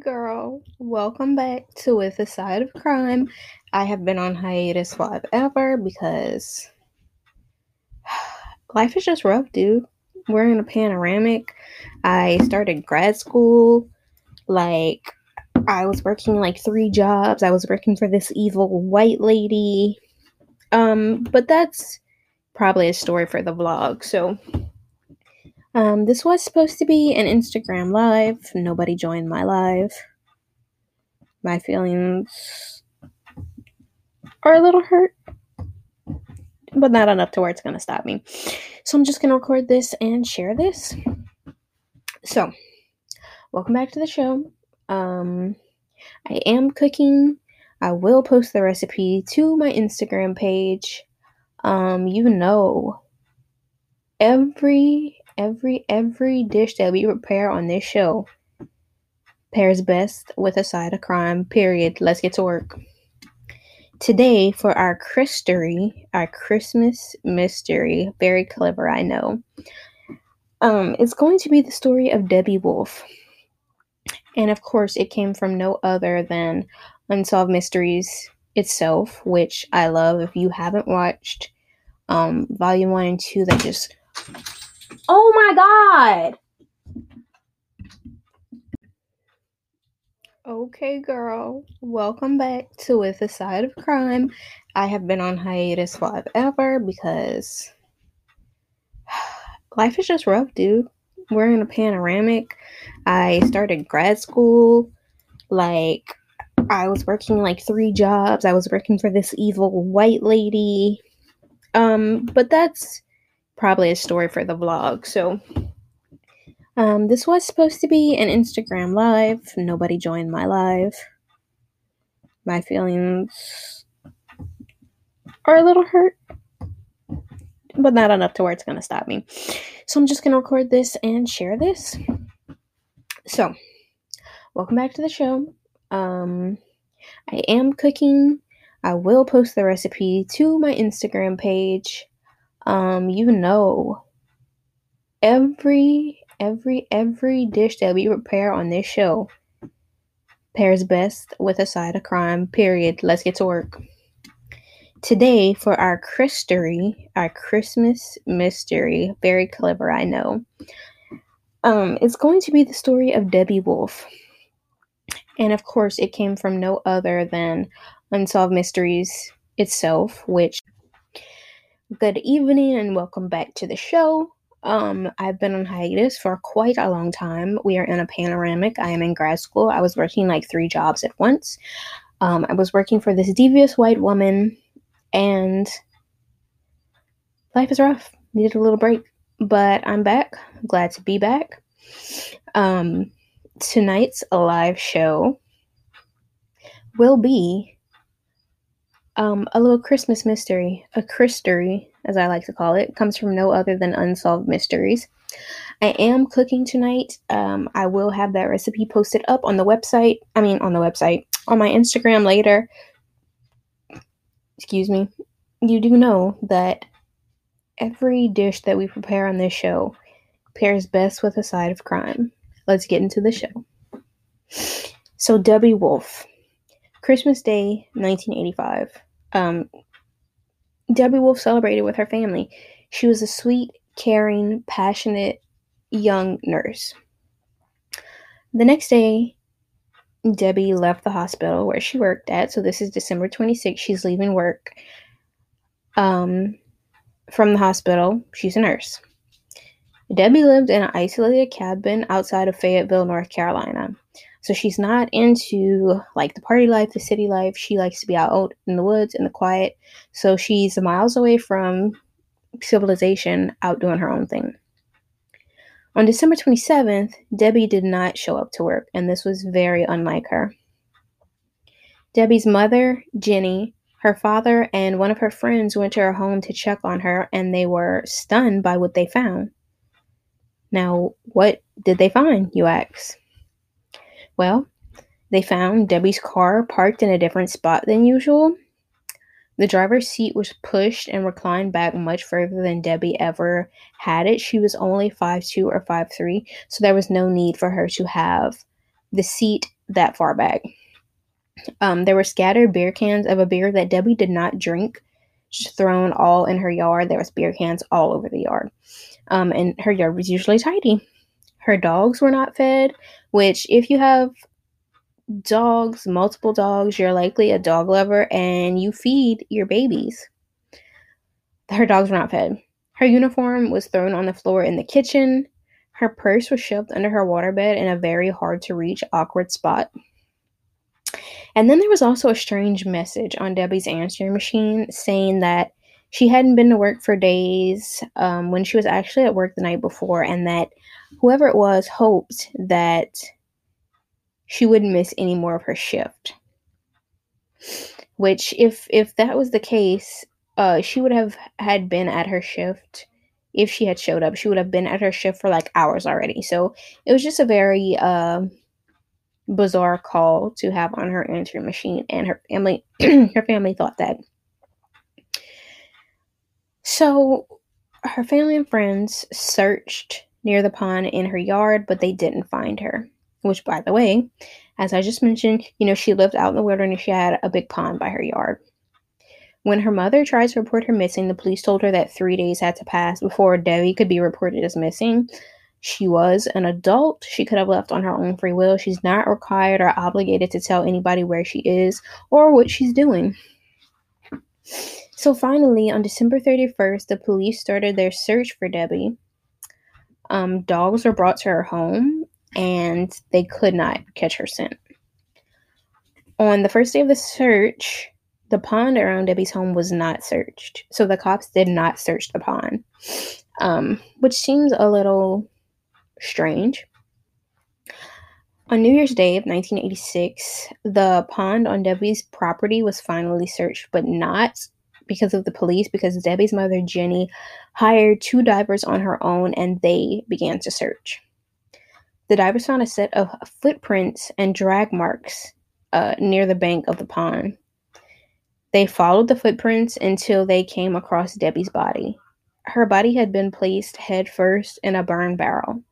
girl. Welcome back to With a Side of Crime. I have been on hiatus live ever because life is just rough, dude. We're in a panoramic. I started grad school. Like, I was working like three jobs. I was working for this evil white lady. Um, but that's probably a story for the vlog. So, um, this was supposed to be an Instagram live. Nobody joined my live. My feelings are a little hurt, but not enough to where it's gonna stop me. So I'm just gonna record this and share this. So, welcome back to the show. Um, I am cooking. I will post the recipe to my Instagram page. Um, you know, every every every dish that we prepare on this show pairs best with a side of crime. Period. Let's get to work. Today for our Christery, our Christmas mystery, very clever, I know. Um, it's going to be the story of Debbie Wolf. And of course, it came from no other than Unsolved Mysteries itself, which I love. If you haven't watched um, volume one and two, that just Oh my god! Okay, girl. Welcome back to With a Side of Crime. I have been on hiatus live ever because life is just rough, dude. We're in a panoramic. I started grad school. Like, I was working like three jobs. I was working for this evil white lady. Um, but that's probably a story for the vlog. So, um, this was supposed to be an Instagram live. Nobody joined my live. My feelings are a little hurt, but not enough to where it's gonna stop me. So I'm just gonna record this and share this. So, welcome back to the show. Um, I am cooking. I will post the recipe to my Instagram page um, you know, every every every dish that we prepare on this show pairs best with a side of crime. Period. Let's get to work. Today for our Christery, our Christmas mystery, very clever, I know. Um, it's going to be the story of Debbie Wolf. And of course, it came from no other than Unsolved Mysteries itself, which Good evening and welcome back to the show. Um, I've been on hiatus for quite a long time. We are in a panoramic. I am in grad school. I was working like three jobs at once. Um, I was working for this devious white woman, and life is rough. Needed a little break, but I'm back. Glad to be back. Um, tonight's live show will be um, a little Christmas mystery, a Christery, as I like to call it, comes from no other than Unsolved Mysteries. I am cooking tonight. Um, I will have that recipe posted up on the website. I mean, on the website, on my Instagram later. Excuse me. You do know that every dish that we prepare on this show pairs best with a side of crime. Let's get into the show. So, Debbie Wolf, Christmas Day, 1985 um, Debbie Wolf celebrated with her family. She was a sweet, caring, passionate young nurse. The next day, Debbie left the hospital where she worked at. So this is December 26th. She's leaving work um, from the hospital. She's a nurse. Debbie lived in an isolated cabin outside of Fayetteville, North Carolina. So she's not into like the party life, the city life. She likes to be out in the woods in the quiet. So she's miles away from civilization, out doing her own thing. On December 27th, Debbie did not show up to work, and this was very unlike her. Debbie's mother, Jenny, her father, and one of her friends went to her home to check on her, and they were stunned by what they found. Now, what did they find, you ask? Well, they found Debbie's car parked in a different spot than usual. The driver's seat was pushed and reclined back much further than Debbie ever had it. She was only five two or five three, so there was no need for her to have the seat that far back. Um, there were scattered beer cans of a beer that Debbie did not drink, just thrown all in her yard. There was beer cans all over the yard. Um, and her yard was usually tidy. Her dogs were not fed, which, if you have dogs, multiple dogs, you're likely a dog lover and you feed your babies. Her dogs were not fed. Her uniform was thrown on the floor in the kitchen. Her purse was shoved under her waterbed in a very hard to reach, awkward spot. And then there was also a strange message on Debbie's answering machine saying that she hadn't been to work for days um, when she was actually at work the night before, and that whoever it was hoped that she wouldn't miss any more of her shift. Which, if if that was the case, uh, she would have had been at her shift if she had showed up. She would have been at her shift for like hours already. So it was just a very uh, bizarre call to have on her answering machine, and her family her family thought that. So her family and friends searched near the pond in her yard, but they didn't find her. Which, by the way, as I just mentioned, you know, she lived out in the wilderness. She had a big pond by her yard. When her mother tried to report her missing, the police told her that three days had to pass before Debbie could be reported as missing. She was an adult. She could have left on her own free will. She's not required or obligated to tell anybody where she is or what she's doing. So finally, on December 31st, the police started their search for Debbie. Um, dogs were brought to her home and they could not catch her scent. On the first day of the search, the pond around Debbie's home was not searched. So the cops did not search the pond, um, which seems a little strange. On New Year's Day of 1986, the pond on Debbie's property was finally searched, but not because of the police, because Debbie's mother, Jenny, hired two divers on her own and they began to search. The divers found a set of footprints and drag marks uh, near the bank of the pond. They followed the footprints until they came across Debbie's body. Her body had been placed head first in a burn barrel.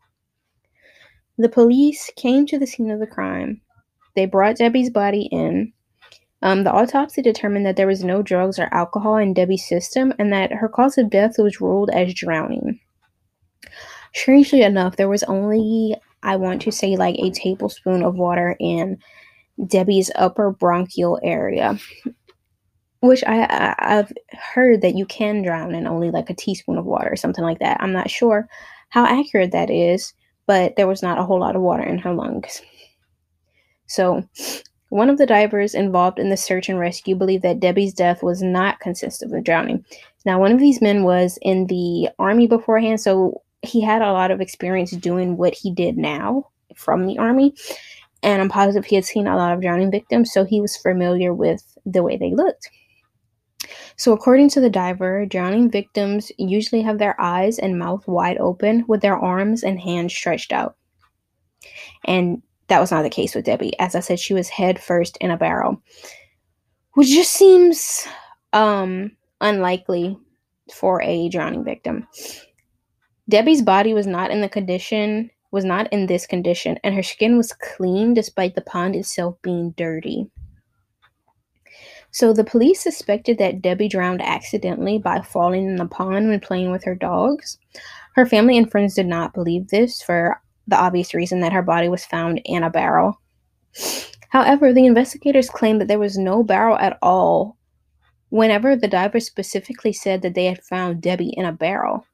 The police came to the scene of the crime. They brought Debbie's body in. Um, the autopsy determined that there was no drugs or alcohol in Debbie's system and that her cause of death was ruled as drowning. Strangely enough, there was only I want to say like a tablespoon of water in Debbie's upper bronchial area. Which I, I have heard that you can drown in only like a teaspoon of water or something like that. I'm not sure how accurate that is, but there was not a whole lot of water in her lungs. So, one of the divers involved in the search and rescue believed that Debbie's death was not consistent with drowning. Now, one of these men was in the army beforehand, so he had a lot of experience doing what he did now from the army. And I'm positive he had seen a lot of drowning victims, so he was familiar with the way they looked. So, according to the diver, drowning victims usually have their eyes and mouth wide open with their arms and hands stretched out. And that was not the case with Debbie. As I said, she was head first in a barrel, which just seems um, unlikely for a drowning victim. Debbie's body was not in the condition was not in this condition and her skin was clean despite the pond itself being dirty. So the police suspected that Debbie drowned accidentally by falling in the pond when playing with her dogs. Her family and friends did not believe this for the obvious reason that her body was found in a barrel. However, the investigators claimed that there was no barrel at all whenever the divers specifically said that they had found Debbie in a barrel.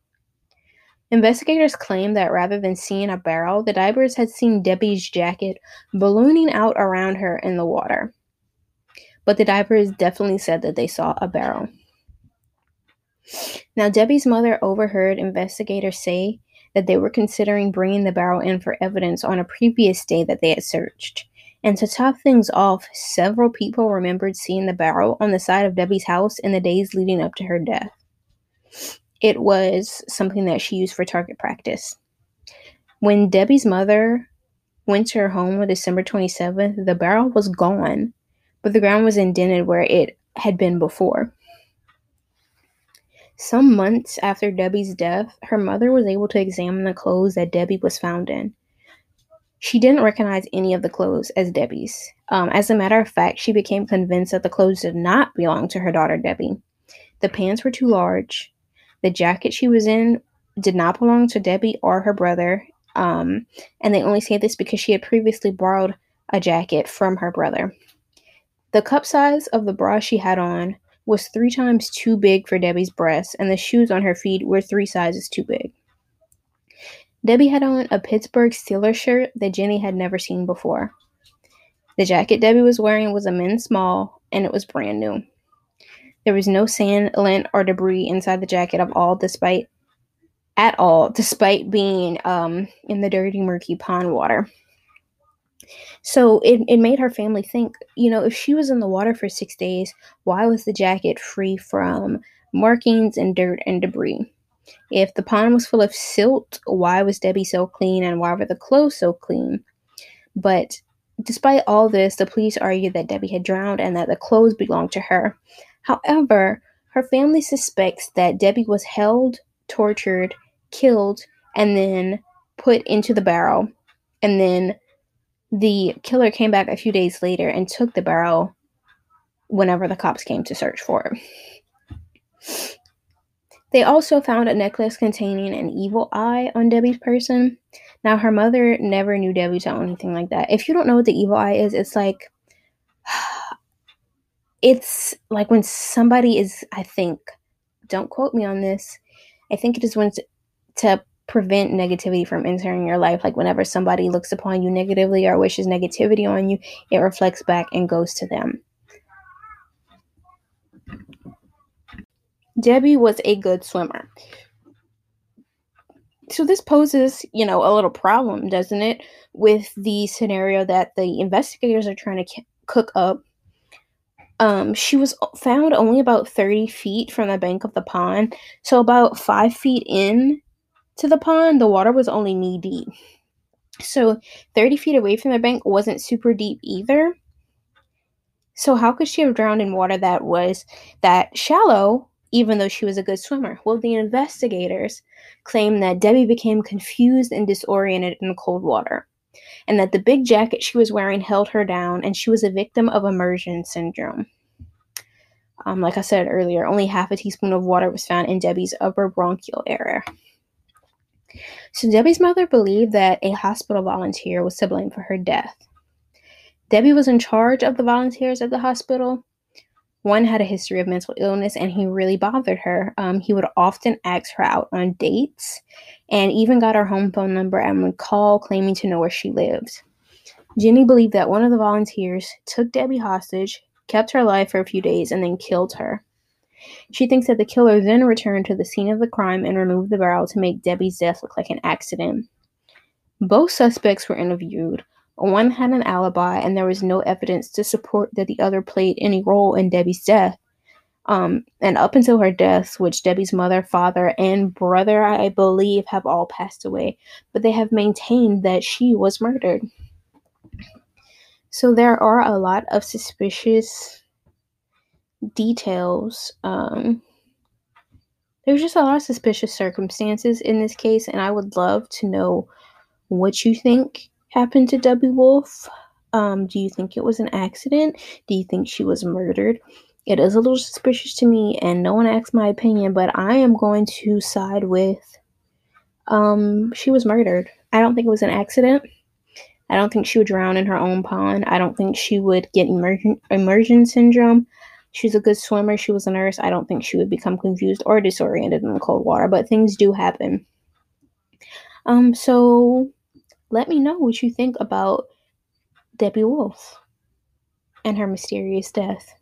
Investigators claim that rather than seeing a barrel, the divers had seen Debbie's jacket ballooning out around her in the water. But the divers definitely said that they saw a barrel. Now, Debbie's mother overheard investigators say that they were considering bringing the barrel in for evidence on a previous day that they had searched. And to top things off, several people remembered seeing the barrel on the side of Debbie's house in the days leading up to her death it was something that she used for target practice. When Debbie's mother went to her home on December 27th, the barrel was gone, but the ground was indented where it had been before. Some months after Debbie's death, her mother was able to examine the clothes that Debbie was found in. She didn't recognize any of the clothes as Debbie's. Um, as a matter of fact, she became convinced that the clothes did not belong to her daughter Debbie. The pants were too large. The jacket she was in did not belong to Debbie or her brother. Um, and they only say this because she had previously borrowed a jacket from her brother. The cup size of the bra she had on was three times too big for Debbie's breasts, and the shoes on her feet were three sizes too big. Debbie had on a Pittsburgh Steelers shirt that Jenny had never seen before. The jacket Debbie was wearing was a men's small, and it was brand new. There was no sand, lint, or debris inside the jacket of all, despite at all, despite being um, in the dirty, murky pond water. So it, it made her family think, you know, if she was in the water for six days, why was the jacket free from markings and dirt and debris? If the pond was full of silt, why was Debbie so clean and why were the clothes so clean? But despite all this, the police argued that Debbie had drowned and that the clothes belonged to her. However, her family suspects that Debbie was held, tortured, killed, and then put into the barrel. And then the killer came back a few days later and took the barrel whenever the cops came to search for it. They also found a necklace containing an evil eye on Debbie's person. Now, her mother never knew Debbie to own anything like that. If you don't know what the evil eye is, it's like it's like when somebody is, I think, don't quote me on this. I think it is when to, prevent negativity from entering your life. Like whenever somebody looks upon you negatively or wishes negativity on you, it reflects back and goes to them. Debbie was a good swimmer. So this poses, you know, a little problem, doesn't it, with the scenario that the investigators are trying to cook up um, she was found only about 30 feet from the bank of the pond. So, about five feet in to the pond, the water was only knee deep. So, 30 feet away from the bank wasn't super deep either. So, how could she have drowned in water that was that shallow, even though she was a good swimmer? Well, the investigators claim that Debbie became confused and disoriented in the cold water and that the big jacket she was wearing held her down, and she was a victim of immersion syndrome. Um, like I said earlier, only half a teaspoon of water was found in Debbie's upper bronchial area. So, Debbie's mother believed that a hospital volunteer was to blame for her death. Debbie was in charge of the volunteers at the hospital, one had a history of mental illness and he really bothered her. Um, he would often ask her out on dates and even got her home phone number and would call claiming to know where she lived. Jenny believed that one of the volunteers took Debbie hostage, kept her alive for a few days, and then killed her. She thinks that the killer then returned to the scene of the crime and removed the barrel to make Debbie's death look like an accident. Both suspects were interviewed, one had an alibi, and there was no evidence to support that the other played any role in Debbie's death. Um, and up until her death, which Debbie's mother, father, and brother, I believe, have all passed away, but they have maintained that she was murdered. So there are a lot of suspicious details. Um, there's just a lot of suspicious circumstances in this case, and I would love to know what you think happened to Debbie Wolf? Um, do you think it was an accident? Do you think she was murdered? It is a little suspicious to me, and no one asked my opinion, but I am going to side with um, she was murdered. I don't think it was an accident. I don't think she would drown in her own pond. I don't think she would get immersion, immersion syndrome. She's a good swimmer. She was a nurse. I don't think she would become confused or disoriented in the cold water, but things do happen. Um, so let me know what you think about Debbie Wolf and her mysterious death.